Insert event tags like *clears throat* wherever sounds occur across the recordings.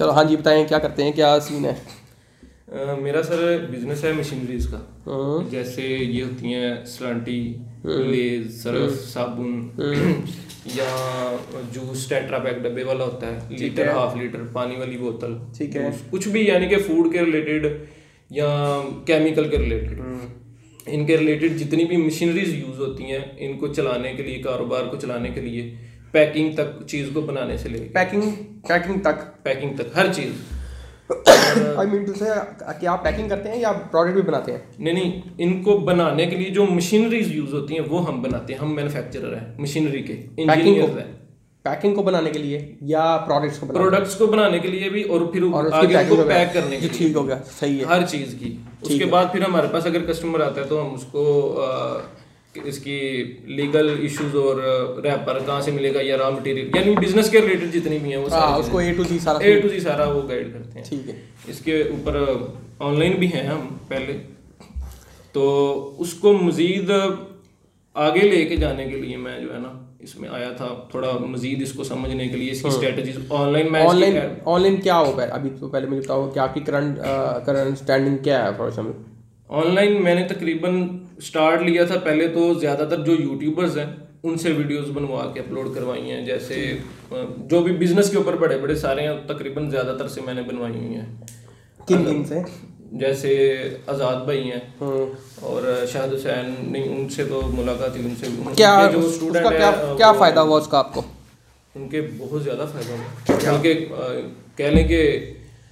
चलो हाँ जी बताएँ क्या करते हैं? क्या सीन है? अ, मेरा सर बिज़नेस है मशीनरीज का। हम्म, जैसे ये होती हैं सलांटी लेज सर्फ हम्म। साबुन या जूस टेट्रा पैक डब्बे वाला होता है लीटर हाफ़ लीटर पानी वाली बोतल ठीक है। कुछ भी यानी कि फ़ूड के रिलेटेड या केमिकल के रिलेटेड हम्म। इनके रिलेटेड जितनी भी मशीनरीज यूज़ होती हैं इनको चलाने के लिए कारोबार को चलाने के लिए पैकिंग तक चीज़ को बनाने से लेकर पैकिंग पैकिंग तक। पैकिंग तक हर चीज़। आई मीन टू से कि आप पैकिंग करते हैं या प्रोडक्ट भी बनाते हैं? नहीं नहीं इनको बनाने के लिए जो मशीनरीज यूज़ होती हैं वो हम बनाते हैं। हम मैन्युफैक्चरर हैं मशीनरी के इंजीनियर हैं। पैकिंग को बनाने के लिए या प्रोडक्ट्स को प्रोडक्ट्स को बनाने के लिए भी और फिर और आगे वगैरह। पैक करने के लिए। ठीक हो गया सही है। हर चीज़ की। उसके बाद फिर हमारे पास अगर कस्टमर आता है तो हम उसको इसकी लीगल इश्यूज़ और रैपर कहाँ से मिलेगा या रॉ मटेरियल यानी बिज़नेस के रिलेटेड जितनी भी हैं वो हाँ उसको ए टू जी सारा ए टू जी सारा वो गाइड करते हैं। ठीक है। इसके ऊपर ऑनलाइन भी हैं हम पहले। तो उसको मज़ीद आगे लेके जाने के लिए मैं जो है ना इसमें आया था थोड़ा मज़ीद इसको समझने के लिए। इसकी स्ट्रेटजीज ऑनलाइन मैं ऑनलाइन ऑनलाइन क्या होगा? अभी तो पहले मुझे बताओ कि आपकी करंट करंट स्टैंडिंग क्या है फॉर एग्ज़ाम्पल ऑनलाइन मैंने तकरीबन स्टार्ट लिया था पहले तो ज़्यादातर जो यूट्यूबर्स हैं उनसे वीडियोस बनवा के अपलोड करवाई हैं जैसे जो भी बिज़नेस के ऊपर बड़े बड़े सारे हैं तकरीबन ज़्यादातर से मैंने बनवाई हुई हैं। किन किन से? जैसे आज़ाद भाई हैं हम्म, और शाहिद हुसैन नहीं उनसे तो मुलाकात हुई उनसे उनके क्या जो स्टूडेंट उसका क्या क्या फ़ायदा हुआ उसका आपको? उनके बहुत ज़्यादा फ़ायदा हुआ अ, कह लें कि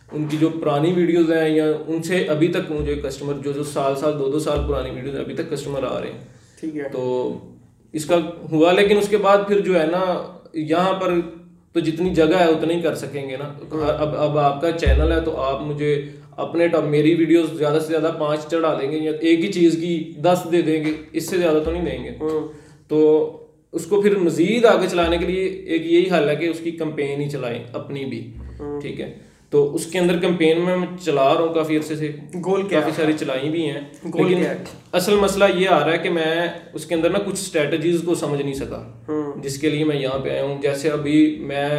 उनकी जो पुरानी वीडियोज़ हैं या उनसे अभी तक मुझे कस्टमर जो जो साल साल दो दो साल पुरानी वीडियोस अभी तक कस्टमर आ रहे हैं। ठीक है। तो इसका हुआ लेकिन उसके बाद फिर जो है ना यहाँ पर तो जितनी जगह है उतनी ही कर सकेंगे ना। अब अब आपका चैनल है तो आप मुझे अपने टॉप मेरी वीडियोस ज़्यादा से ज़्यादा पाँच चढ़ा देंगे या एक ही चीज़ की दस दे देंगे इससे ज़्यादा तो नहीं देंगे। तो उसको फिर मज़ीद आगे चलाने के लिए एक यही हल है कि उसकी कंपेन ही चलाएँ अपनी भी। ठीक है? तो उसके अंदर कंपेन में मैं चला रहा हूँ काफ़ी अरसे से। गोल काफ़ी सारी चलाई भी हैं। लेकिन असल मसला ये आ रहा है कि मैं उसके अंदर ना कुछ स्ट्रेटजीज को समझ नहीं सका। हम्म। जिसके लिए मैं यहाँ पे आया हूँ। जैसे अभी मैं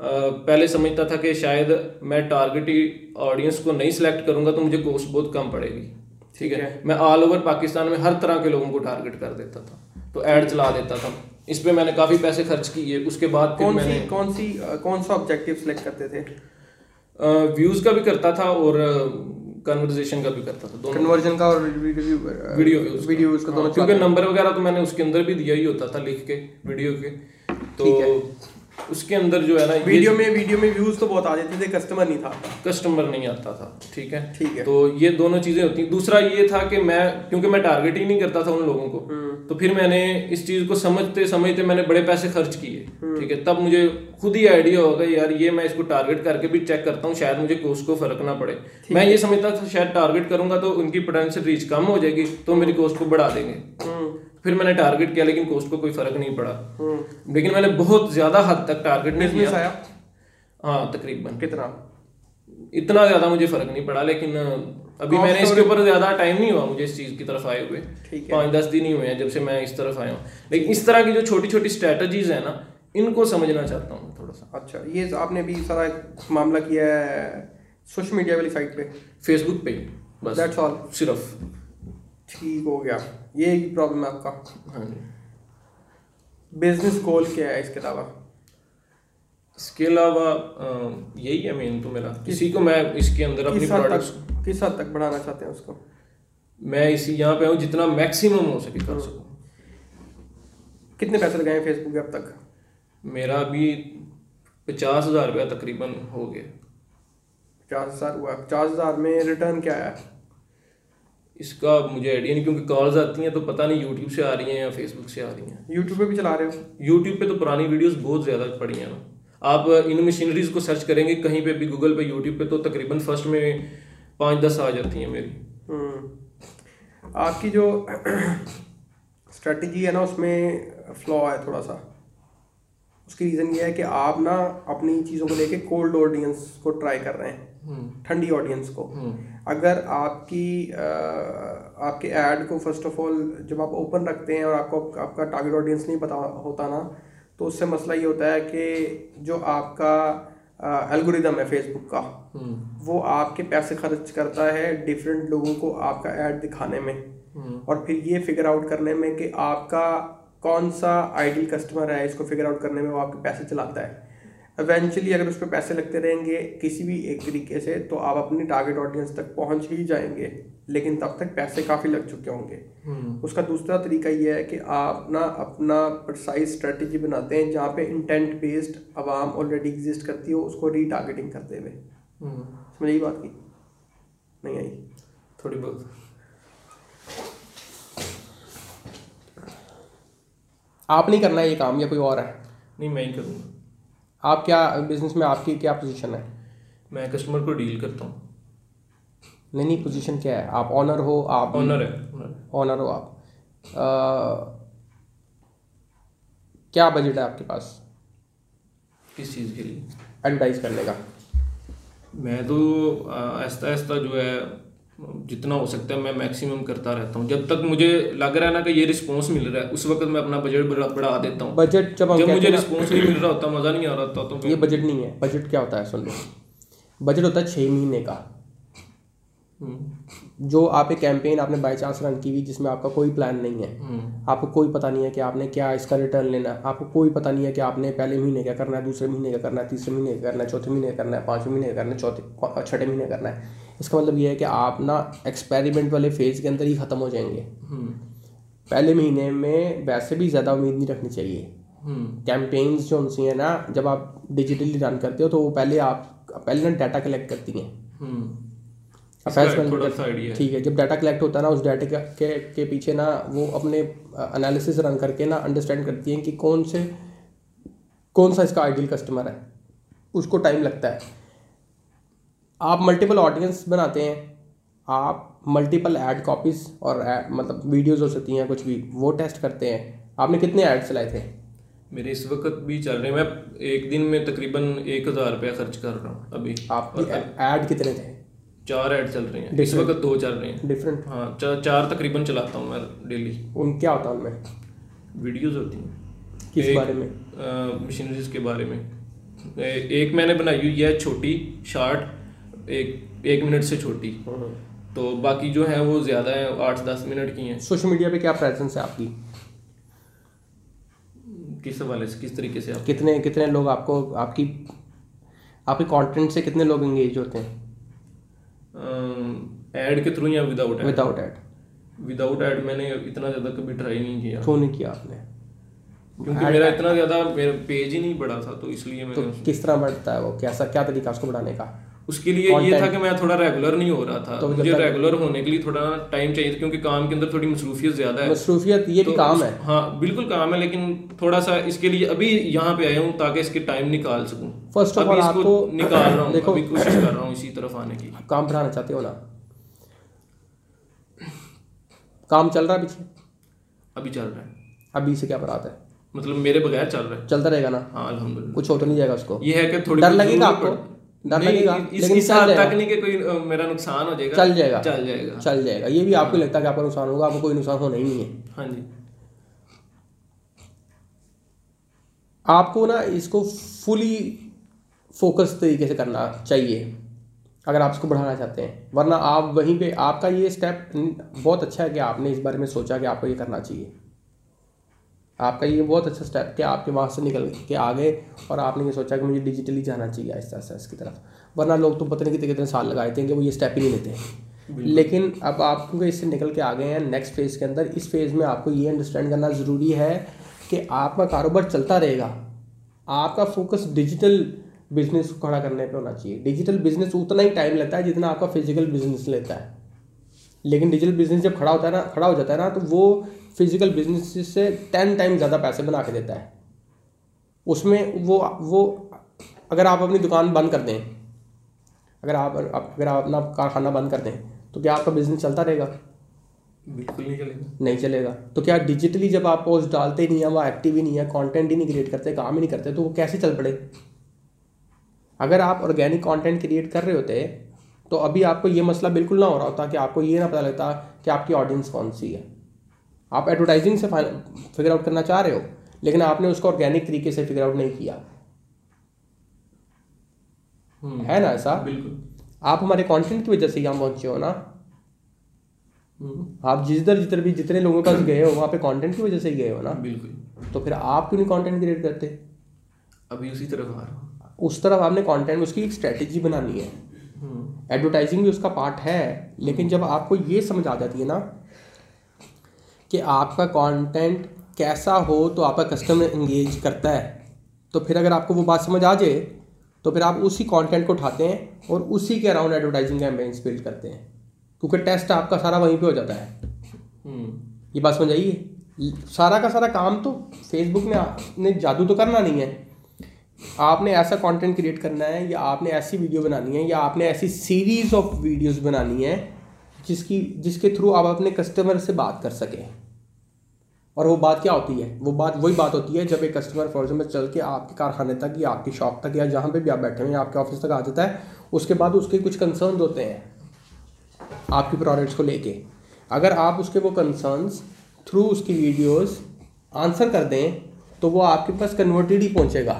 पहले समझता था कि शायद मैं टारगेट ऑडियंस को नहीं सिलेक्ट करूँगा तो मुझे कॉस्ट बहुत कम पड़ेगी। ठीक है? मैं ऑल ओवर पाकिस्तान में हर तरह के लोगों को टारगेट कर देता था। तो ऐड चला देता था। इस पे मैंने काफ़ी पैसे खर्च किए। उसके बाद कौन सी कौन सी कौन सा ऑब्जेक्टिव सिलेक्ट करते थे? व्यूज़ का भी करता था और कन्वर्जेशन का भी करता था दोनों। कन्वर्जन का और video video views video views का। हाँ, दोनों क्योंकि नंबर वगैरह तो मैंने उसके अंदर भी दिया ही होता था लिख के वीडियो के। तो उसके अंदर जो है ना वीडियो में वीडियो में व्यूज़ तो बहुत आ जाते थे कस्टमर नहीं था। कस्टमर नहीं आता था ठीक है? ठीक है। तो ये दोनों चीज़ें होती। दूसरा ये था कि मैं क्योंकि मैं टारगेट ही नहीं करता था उन लोगों को। हम्म। तो फिर मैंने इस चीज़ को समझते समझते मैंने बड़े पैसे खर्च किए हम्म। ठीक है? तब मुझे खुद ही आइडिया होगा यार ये मैं इसको टारगेट करके भी चेक करता हूँ शायद मुझे कॉस्ट को फ़र्क ना पड़े। मैं ये समझता था शायद टारगेट करूँगा तो उनकी पोटेंशियल रीच कम हो जाएगी तो मेरी कॉस्ट को बढ़ा देंगे। हम्म, फिर मैंने टारगेट किया लेकिन कॉस्ट को कोई फ़र्क नहीं पड़ा। लेकिन मैंने बहुत ज़्यादा हद तक टारगेट नहीं किया। हाँ तकरीबन। कितना? इतना ज़्यादा मुझे फ़र्क नहीं पड़ा लेकिन अभी मैंने इसके ऊपर ज़्यादा टाइम नहीं हुआ मुझे इस चीज़ की तरफ़ आए हुए। पाँच दस दिन ही हुए हैं जब से मैं इस तरफ़ आया हूँ। लेकिन इस तरह की जो छोटी छोटी स्ट्रेटजीज है ना इनको समझना चाहता हूँ थोड़ा सा अच्छा ये आपने भी सारा मामला किया है सोशल मीडिया वाली साइट पे? फेसबुक पे बस। दैट्स ऑल सिर्फ़। ठीक हो गया। ये ही प्रॉब्लम है आपका। हाँ जी। बिज़नेस गोल क्या है इसके अलावा? इसके अलावा यही है मेन तो मेरा। किसी को मैं इसके अंदर अपनी प्रोडक्ट्स किस हद तक बढ़ाना चाहते हैं उसको? मैं इसी यहाँ पे हूँ जितना मैक्सिमम हो सके कर सकूँ। कितने पैसे लगाए फेसबुक पे अब तक? मेरा अभी पचास हज़ार रुपया तकरीबन हो गया। पचास हज़ार हुआ। पचास हज़ार में रिटर्न क्या है इसका मुझे आइडिया नहीं क्योंकि कॉल्स आती हैं तो पता नहीं यूट्यूब से आ रही हैं या फेसबुक से आ रही हैं। यूट्यूब पे भी चला रहे हो? यूट्यूब पे तो पुरानी वीडियोस बहुत ज़्यादा पड़ी हैं। ना आप इन मशीनरीज को सर्च करेंगे कहीं पे भी गूगल पे यूट्यूब पे तो तकरीबन फ़र्स्ट में पाँच दस आ जाती हैं मेरी। हम्म। आपकी जो *clears throat* स्ट्रेटजी है ना उसमें फ्लॉ है थोड़ा सा उसकी रीज़न ये है कि आप ना अपनी चीज़ों को लेके कोल्ड ऑडियंस को ट्राई कर रहे हैं। ठंडी ऑडियंस को। अगर आपकी अ, आपके ऐड को फ़र्स्ट ऑफ़ ऑल जब आप ओपन रखते हैं और आपको आपका टारगेट ऑडियंस नहीं पता होता ना तो उससे मसला ये होता है कि जो आपका एल्गोरिदम है फेसबुक का। वो आपके पैसे खर्च करता है डिफरेंट लोगों को आपका ऐड दिखाने में। और फिर ये फिगर आउट करने में कि आपका कौन सा आइडियल कस्टमर है इसको फिगर आउट करने में वो आपके पैसे चलाता है। एवेंचुअली अगर उस पर पैसे लगते रहेंगे किसी भी एक तरीके से तो आप अपनी टारगेट ऑडियंस तक पहुँच ही जाएँगे। लेकिन तब तक पैसे काफ़ी लग चुके होंगे। हम्म। उसका दूसरा तरीका ये है कि आप ना अपना प्रसाइज स्ट्रेटजी बनाते हैं जहाँ पे इंटेंट बेस्ड आवाम ऑलरेडी एग्जिस्ट करती हो उसको रीटारगेटिंग करते हुए। हम्म। समझ यही बात की? नहीं आई? थोड़ी बहुत। आप नहीं करना है ये काम या कोई और है? नहीं मैं ही करूँगा। आप क्या बिज़नेस में आपकी क्या पोजीशन है? मैं कस्टमर को डील करता हूँ। नहीं नहीं पोजीशन क्या है? आप ऑनर हो आप ऑनर है ऑनर हो आप. अ, क्या बजट है आपके पास? किस चीज़ के लिए? एडवर्टाइज करने का. मैं तो आ, आहिस्ता आहिस्ता जो है जितना हो सकता है मैं मैक्सिमम करता रहता हूँ। जब तक मुझे लग रहा है ना कि ये रिस्पॉन्स मिल रहा है उस वक्त मैं अपना बजट बढ़ा बढ़ा देता हूँ। बजट जब जब मुझे हैं रिस्पॉन्स नहीं मिल रहा होता मज़ा नहीं आ रहा होता तो ये बजट नहीं है। बजट क्या होता है सुन लो। बजट होता है छः महीने का। जो आप एक कैंपेन आपने बाई चांस रन की हुई जिसमें आपका कोई प्लान नहीं है। हम्म, आपको कोई पता नहीं है कि आपने क्या इसका रिटर्न लेना है। आपको कोई पता नहीं है कि आपने पहले महीने क्या करना है दूसरे महीने क्या करना है तीसरे महीने क्या करना है चौथे महीने क्या करना है पाँचवें महीने क्या करना है चौथे छठे महीने करना है। इसका मतलब ये है कि आप ना एक्सपेरिमेंट वाले फ़ेज़ के अंदर ही ख़त्म हो जाएँगे। हम्म, पहले महीने में वैसे भी ज़्यादा उम्मीद नहीं रखनी चाहिए। हम्म, कैंपेन्स जो उनसे हैं ना जब आप डिजिटली रन करते हो तो वो पहले आप पहले ना डाटा कलेक्ट करती हैं। है ठीक है जब डाटा कलेक्ट होता है ना उस डाटा के, के पीछे ना वो अपने एनालिसिस रन करके ना अंडरस्टैंड करती हैं कि कौन से कौन सा इसका आइडियल कस्टमर है। उसको टाइम लगता है। आप मल्टीपल ऑडियंस बनाते हैं आप मल्टीपल ऐड कॉपीज और ad- मतलब वीडियोज़ हो सकती हैं कुछ भी वो टेस्ट करते हैं। आपने कितने ऐड चलाए थे? मेरे इस वक्त भी चल रहे हैं। मैं एक दिन में तकरीबन एक हज़ार रुपया खर्च कर रहा हूँ अभी। आपके ऐड कितने थे? चार ऐड चल रहे हैं। इस वक्त दो चल रहे हैं। डिफरेंट हाँ चार चार तकरीबन चलाता हूँ मैं डेली उन क्या होता है उनमें? वीडियोस होती हैं। किस एक, बारे में? मशीनरीज के बारे में। ए- एक मैंने बनाई हुई है छोटी शार्ट एक एक मिनट से छोटी। तो बाकी जो है वो ज़्यादा है आठ दस मिनट की हैं। सोशल मीडिया पे क्या प्रेजेंस है आपकी? किस हवाले से किस तरीके से आप कितने कितने लोग आपको आपकी आपके कंटेंट से कितने लोग इंगेज होते हैं? ऐड के थ्रू या without without ad without ad मैंने इतना ज़्यादा कभी ट्राई नहीं किया। क्यों नहीं किया आपने? क्योंकि मेरा इतना ज़्यादा मेरा पेज ही नहीं बढ़ा था तो इसलिए तो किस तरह बढ़ता है वो? कैसा क्या तरीका उसको बढ़ाने का? उसके लिए ये था कि मैं थोड़ा रेगुलर नहीं हो रहा था। तो मुझे रेगुलर होने के लिए थोड़ा टाइम चाहिए था क्योंकि काम के अंदर थोड़ी मसरूफियत ज़्यादा है। मसरूफियत ये तो भी काम है। हाँ बिल्कुल काम है लेकिन थोड़ा सा इसके लिए अभी यहाँ पे आया हूँ ताकि इसके टाइम निकाल सकूँ। अभी all, इसको आपको- निकाल रहा हूँ देखो- अभी कोशिश कर रहा हूँ इसी तरफ़ आने की। काम बढ़ाना चाहते हो ना? काम चल रहा है पीछे? अभी चल रहा है। अभी से क्या बात है? मतलब मेरे बगैर चल रहा है। चलता रहेगा ना? हाँ अल्हम्दुलिल्लाह। कुछ हो तो नहीं जाएगा उसको। ये है कि थोड़ी डर लगेगा आपको? पड़- डर नहीं, लगेगा, इस लेकिन इस चल जाएगा। तक नहीं कोई मेरा नुकसान हो जाएगा। चल जाएगा। चल जाएगा। चल जाएगा। ये भी आपको लगता है कि आपका नुकसान होगा आपको कोई नुकसान होना ही नहीं है। हाँ जी। आपको ना इसको फुली फोकस तरीके से करना चाहिए अगर आप इसको बढ़ाना चाहते हैं। वरना आप वहीं पे आपका ये स्टेप बहुत अच्छा है कि आपने इस बारे में सोचा कि आपको ये करना चाहिए। आपका ये बहुत अच्छा स्टेप कि आपके वहाँ से निकल के आ गए और आपने ये सोचा कि मुझे डिजिटली जाना चाहिए आहिस्ता आहिस्ता इसकी तरफ़। वरना लोग तो पता नहीं कितने कितने साल लगाए थे कि वो ये स्टेप ही नहीं लेते लेकिन अब आप क्योंकि इससे निकल के आ गए हैं नेक्स्ट फ़ेज़ के अंदर। इस फ़ेज़ में आपको ये अंडरस्टैंड करना ज़रूरी है कि आपका कारोबार चलता रहेगा। आपका फोकस डिजिटल बिज़नेस को खड़ा करने पे होना चाहिए। डिजिटल बिज़नेस उतना ही टाइम लेता है जितना आपका फ़िज़िकल बिज़नेस लेता है। लेकिन डिजिटल बिज़नेस जब खड़ा होता है ना खड़ा हो जाता है ना तो वो फ़िज़िकल बिज़नेस से टेन टाइम ज़्यादा पैसे बना के देता है। उसमें वो वो अगर आप अपनी दुकान बंद कर दें अगर आप अगर आप अपना कारखाना बंद कर दें तो क्या आपका बिज़नेस चलता रहेगा? बिल्कुल नहीं चलेगा। नहीं चलेगा। तो क्या डिजिटली जब आप पोस्ट डालते ही नहीं है वहाँ एक्टिव ही नहीं है कंटेंट ही नहीं क्रिएट करते काम ही नहीं करते तो वो कैसे चल पड़े? अगर आप ऑर्गेनिक कंटेंट क्रिएट कर रहे होते तो अभी आपको ये मसला बिल्कुल ना हो रहा होता कि आपको ये ना पता लगता कि आपकी ऑडियंस कौन सी है। आप एडवर्टाइजिंग से फिगर आउट करना चाह रहे हो लेकिन आपने उसको ऑर्गेनिक तरीके से फिगर आउट नहीं किया। है ना ऐसा? बिल्कुल। आप हमारे कंटेंट की वजह से यहाँ पहुँचे हो ना? हम्म, आप जिधर जिधर भी जितने लोगों के पास गए हो वहाँ पे कंटेंट की वजह से ही गए हो ना? बिल्कुल। तो फिर आप क्यों नहीं कंटेंट क्रिएट करते? अभी उसी तरफ़ आ रहा उस तरफ़ आपने कंटेंट उसकी एक स्ट्रेटेजी बनानी है। हम्म, एडवर्टाइजिंग भी उसका पार्ट है लेकिन जब आपको ये समझ आ जाती है ना कि आपका कंटेंट कैसा हो तो आपका कस्टमर इंगेज करता है। तो फिर अगर आपको वो बात समझ आ जाए तो फिर आप उसी कंटेंट को उठाते हैं और उसी के अराउंड एडवर्टाइजिंग कैंपेन्स बिल्ड करते हैं। क्योंकि टेस्ट आपका सारा वहीं पे हो जाता है। हम्म, ये बात समझ आइए सारा का सारा काम तो फेसबुक में आपने जादू तो करना नहीं है। आपने ऐसा कंटेंट क्रिएट करना है या आपने ऐसी वीडियो बनानी है या आपने ऐसी सीरीज़ ऑफ़ वीडियोस बनानी है जिसकी, जिसके थ्रू आप अपने कस्टमर से बात कर सकें। और वो बात क्या होती है? वो बात, वही बात होती है जब एक कस्टमर फॉर एग्ज़ाम्पल चल के आपके कारखाने तक या आपकी शॉप तक या जहाँ पे भी आप बैठे हुए या आपके ऑफ़िस तक आ जाता है, उसके बाद उसके कुछ कंसर्न होते हैं आपकी प्रोडक्ट्स को लेके। अगर आप उसके वो कंसर्न्स थ्रू उसकी वीडियोस आंसर कर दें तो वो आपके पास कन्वर्टेड ही पहुंचेगा।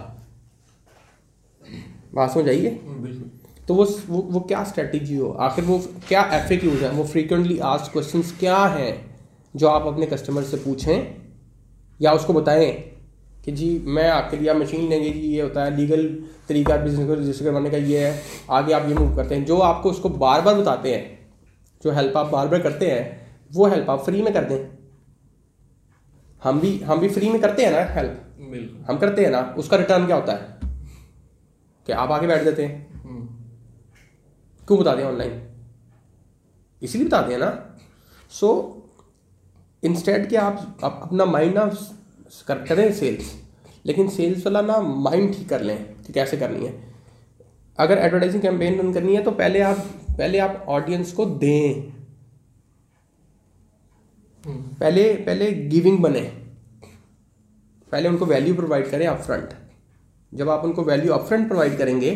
बात समझ आइए बिल्कुल। तो वो वो, वो क्या स्ट्रेटजी हो? आखिर वो क्या एफ़ है? वो फ्रीक्वेंटली आस्क क्वेश्चन क्या हैं जो आप अपने कस्टमर से पूछें? या उसको बताएँ कि जी मैं आपके लिए मशीन लेंगे जी ये होता है लीगल तरीका बिज़नेस को रजिस्टर करवाने का ये है आगे आप ये मूव करते हैं। जो आपको उसको बार बार बताते हैं जो हेल्प आप बार बार करते हैं वो हेल्प आप फ्री में कर दें। हम भी हम भी फ्री में करते हैं ना हेल्प बिल्कुल। हम करते हैं ना उसका रिटर्न क्या होता है? कि आप आगे बैठ जाते हैं। क्यों बताते हैं ऑनलाइन इसीलिए बताते हैं ना। सो इंस्टेड कि आप, अपना माइंड ना कर करें सेल्स लेकिन सेल्स वाला ना माइंड ठीक कर लें कि कैसे करनी है। अगर एडवर्टाइजिंग कैंपेन रन करनी है तो पहले आप पहले आप ऑडियंस को दें। पहले पहले गिविंग बने। पहले उनको वैल्यू प्रोवाइड करें अपफ्रंट जब आप उनको वैल्यू अपफ्रंट प्रोवाइड करेंगे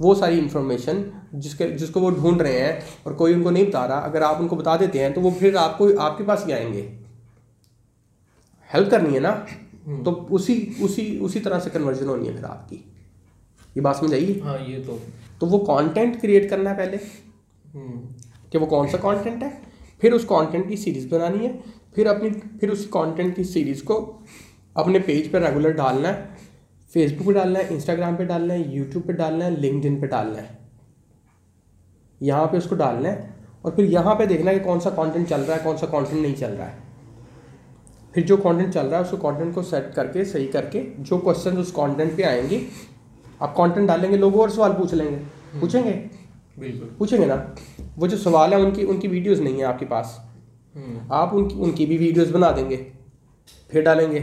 वो सारी इन्फॉर्मेशन जिसके जिसको वो ढूंढ रहे हैं और कोई उनको नहीं बता रहा अगर आप उनको बता देते हैं तो वो फिर आपको आपके पास ही आएँगे। हेल्प करनी है ना? तो उसी उसी उसी तरह से कन्वर्जन होनी है फिर आपकी। ये बात समझ आइए हाँ ये तो। तो वो कंटेंट क्रिएट करना है पहले। हम्म, कि वो कौन सा कंटेंट है? फिर उस कंटेंट की सीरीज़ बनानी है। फिर अपनी फिर उस कंटेंट की सीरीज़ को अपने पेज पर रेगुलर डालना है। फेसबुक पे डालना है इंस्टाग्राम पे डालना है यूट्यूब पे डालना है लिंक्डइन पे डालना है। यहाँ पे उसको डालना है और फिर यहाँ पे देखना है कि कौन सा कंटेंट चल रहा है कौन सा कंटेंट नहीं चल रहा है। फिर जो कंटेंट चल रहा है उसको कंटेंट को सेट करके सही करके जो क्वेश्चन उस कंटेंट पे आएँगे आप कंटेंट डालेंगे लोग और सवाल पूछ लेंगे। पूछेंगे? बिल्कुल। पूछेंगे ना? वो जो सवाल है उनकी उनकी वीडियोस नहीं है आपके पास। हम्म, आप उनकी उनकी भी वीडियोस बना देंगे फिर डालेंगे।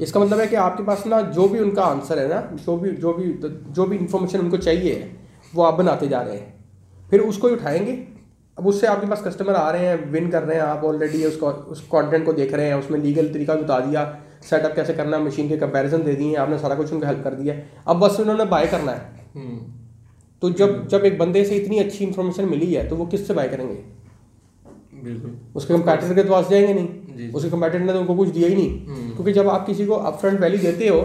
इसका मतलब है कि आपके पास ना जो भी उनका आंसर है ना जो भी जो भी जो भी इंफॉर्मेशन उनको चाहिए वो आप बनाते जा रहे हैं। फिर उसको ही उठाएँगे। अब उससे आपके पास कस्टमर आ रहे हैं विन कर रहे हैं आप ऑलरेडी उसको उस कंटेंट को देख रहे हैं उसमें लीगल तरीका भी बता दिया सेटअप कैसे करना है मशीन के कंपैरिजन दे दिए आपने सारा कुछ उनको हेल्प कर दिया। अब बस उन्होंने बाय करना है। हम्म, तो जब जब एक बंदे से इतनी अच्छी इन्फॉर्मेशन मिली है तो वो किससे बाय करेंगे? उसके कंपैटिटर के पास जाएँगे नहीं। उसके कंपैटिटर ने तो उनको कुछ दिया ही नहीं। हम्म। क्योंकि जब आप किसी को अपफ्रंट वैल्यू देते हो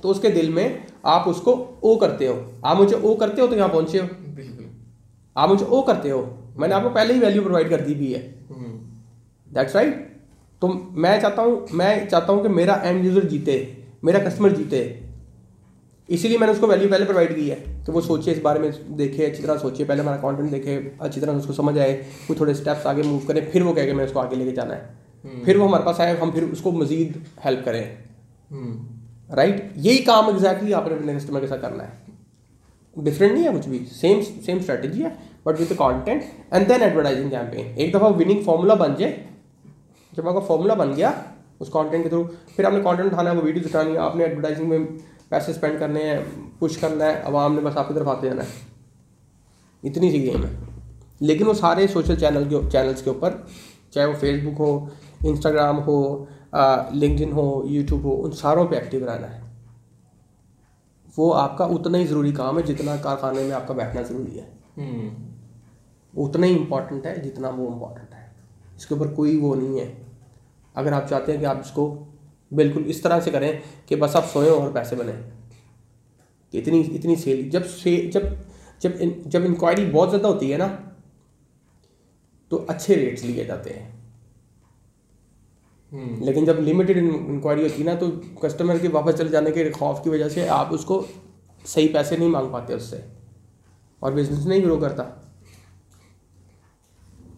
तो उसके दिल में आप उसको ओ करते हो। आप मुझे ओ करते हो तो यहाँ पहुँचे हो। बिल्कुल। आप मुझे ओ करते हो। मैंने आपको पहले ही वैल्यू प्रोवाइड कर दी भी है। हम्म, दैट्स राइट तो मैं चाहता हूँ मैं चाहता हूँ कि मेरा एंड यूज़र जीते मेरा कस्टमर जीते। इसीलिए मैंने उसको वैल्यू पहले प्रोवाइड की है। कि वो सोचे इस बारे में देखे अच्छी तरह सोचे। पहले हमारा कंटेंट देखे अच्छी तरह उसको समझ आए वो थोड़े स्टेप्स आगे मूव करें फिर वो कह के मैं उसको आगे लेके जाना है। फिर वो हमारे पास आए हम फिर उसको मजीद हेल्प करें। हम्म, राइट यही काम एग्जैक्टली आपने अपने कस्टमर के साथ करना है। डिफरेंट नहीं है कुछ भी सेम सेम स्ट्रेटेजी है but with content and then advertising campaign एक दफ़ा विनिंग फॉर्मूला बन जाए जब आपका फॉर्मूला बन गया उस कंटेंट के थ्रू फिर आपने कंटेंट उठाना है वो वीडियोस उठानी है आपने एडवर्टाइजिंग में पैसे स्पेंड करने हैं पुश करना है आवाम ने बस आपकी तरफ़ आते जाना है। इतनी सी गेम है। लेकिन वो सारे सोशल चैनल के चैनल्स के ऊपर चाहे वो फेसबुक हो इंस्टाग्राम हो लिंक्डइन हो यूट्यूब हो उन सारों पे एक्टिव रहना है। वो आपका उतना ही ज़रूरी काम है जितना कारखाने में आपका बैठना ज़रूरी है। हम्म, उतना ही इंपॉर्टेंट है जितना वो इंपॉर्टेंट है। इसके ऊपर कोई वो नहीं है। अगर आप चाहते हैं कि आप इसको बिल्कुल इस तरह से करें कि बस आप सोएँ और पैसे बने इतनी इतनी सेल जब से जब जब इन, जब इंक्वायरी बहुत ज़्यादा होती है ना तो अच्छे रेट्स लिए जाते हैं। हम्म। लेकिन जब लिमिटेड इंक्वायरी होती है ना तो कस्टमर के वापस चले जाने के खौफ की वजह से आप उसको सही पैसे नहीं मांग पाते उससे और बिज़नेस नहीं ग्रो करता।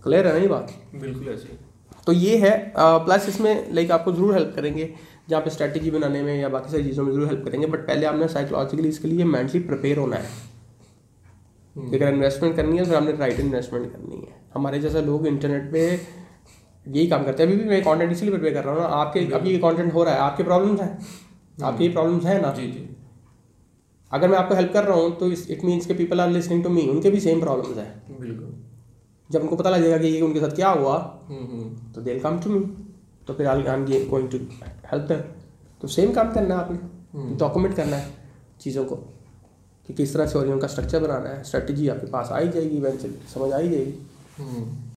क्लियर है ना ये बात? बिल्कुल ऐसे तो ये है प्लस इसमें लाइक आपको ज़रूर हेल्प करेंगे जहाँ पे स्ट्रैटेजी बनाने में या बाकी सारी चीज़ों में ज़रूर हेल्प करेंगे बट पहले आपने साइकोलॉजिकली इसके लिए मेंटली प्रिपेयर होना है। कि अगर इन्वेस्टमेंट करनी है तो हमने राइट इन्वेस्टमेंट करनी है। हमारे जैसे लोग इंटरनेट पे यही काम करते हैं। अभी भी मैं कंटेंट इसलिए प्रिपेयर कर रहा हूँ ना आपके अभी ये कंटेंट हो रहा है आपके प्रॉब्लम्स हैं। आपकी ये प्रॉब्लम्स हैं ना? जी जी। अगर मैं आपको हेल्प कर रहा हूँ तो इट मीन्स के people are listening to me उनके भी सेम प्रॉब्लम्स हैं। बिल्कुल। जब उनको पता लगेगा जाएगा कि ये उनके साथ क्या हुआ हम्म हम्म। तो दे कम टू मी तो फिर I am going to help them तो सेम काम करना है आपने डॉक्यूमेंट करना है चीज़ों को। कि किस तरह से और उनका स्ट्रक्चर बनाना है। स्ट्रेटजी आपके पास आ ही जाएगी इवेंचुअली समझ आ ही जाएगी। हम्म।